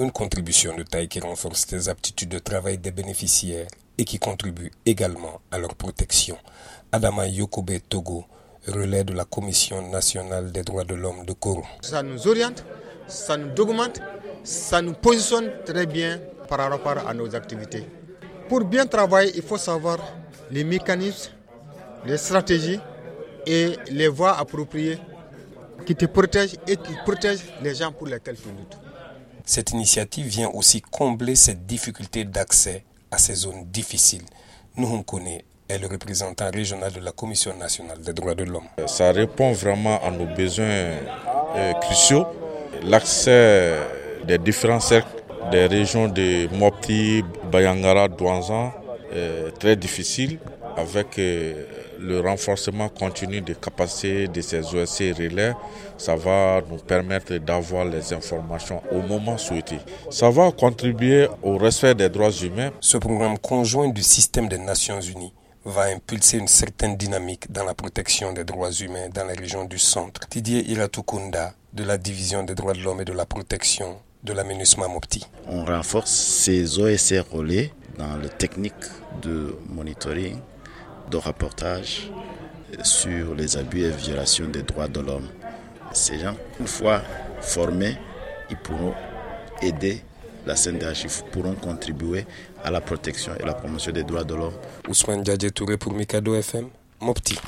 Une contribution de taille qui renforce les aptitudes de travail des bénéficiaires et qui contribue également à leur protection. Adama Yokobe Togo, relais de la Commission nationale des droits de l'homme de Koro. Ça nous oriente, ça nous documente, ça nous positionne très bien par rapport à nos activités. Pour bien travailler, il faut savoir les mécanismes, les stratégies et les voies appropriées qui te protègent et qui protègent les gens pour lesquels tu luttes. Cette initiative vient aussi combler cette difficulté d'accès à ces zones difficiles. Nous connaît est le représentant régional de la Commission nationale des droits de l'homme. Ça répond vraiment à nos besoins euh, cruciaux. L'accès des différents cercles des régions de Mopti, Bayangara, Douanzan est très difficile avec euh, le renforcement continu des capacités de ces OSC relais, ça va nous permettre d'avoir les informations au moment souhaité. Ça va contribuer au respect des droits humains. Ce programme conjoint du système des Nations Unies va impulser une certaine dynamique dans la protection des droits humains dans la région du centre. Didier Iratukunda de la division des droits de l'homme et de la protection de la MINUSMA Mopti. On renforce ces OSR relais dans les techniques de monitoring de reportages sur les abus et violations des droits de l'homme. Ces gens, une fois formés, ils pourront aider la CNDH, pourront contribuer à la protection et la promotion des droits de l'homme. Ousmane Djadje Touré pour Mikado FM, Mopti.